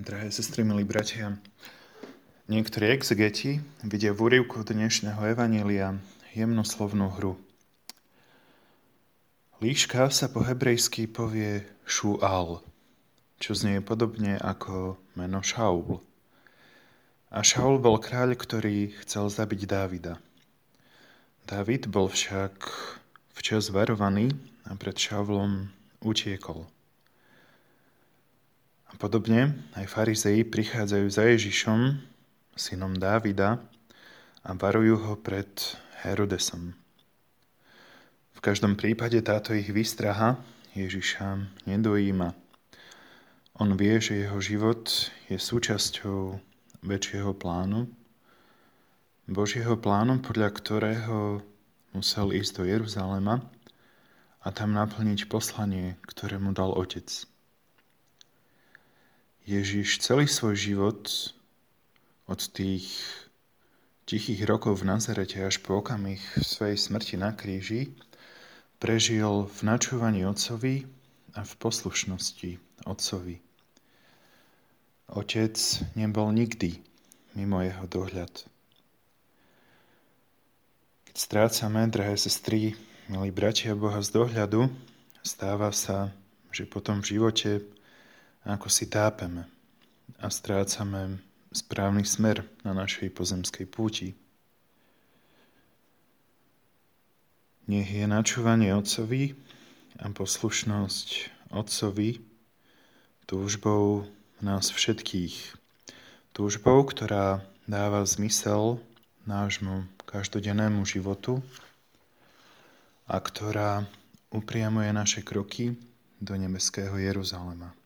Drahé sestry, milí bratia, niektorí exegeti vidia v úrivku dnešného evanília jemnoslovnú hru. Líška sa po hebrejsky povie Šual, čo znie podobne ako meno Šaul. A Šaul bol kráľ, ktorý chcel zabiť Dávida. Dávid bol však včas varovaný a pred Šaulom utiekol. Podobne aj farizeji prichádzajú za Ježišom, synom Dávida, a varujú ho pred Herodesom. V každom prípade táto ich výstraha Ježiša nedojíma. On vie, že jeho život je súčasťou väčšieho plánu, Božieho plánu, podľa ktorého musel ísť do Jeruzalema a tam naplniť poslanie, ktoré mu dal Otec. Ježiš celý svoj život od tých tichých rokov v Nazarete až po okamih svojej smrti na kríži prežil v načúvaní Otcovi a v poslušnosti Otcovi. Otec nebol nikdy mimo jeho dohľad. Keď strácame, drahé sestry, milí bratia Boha z dohľadu, stáva sa, že potom v živote ako si tápeme a strácame správny smer na našej pozemskej púti. Nech je načúvanie Otcovi a poslušnosť Otcovi túžbou nás všetkých. Túžbou, ktorá dáva zmysel nášmu každodennému životu a ktorá upriamuje naše kroky do nebeského Jeruzalema.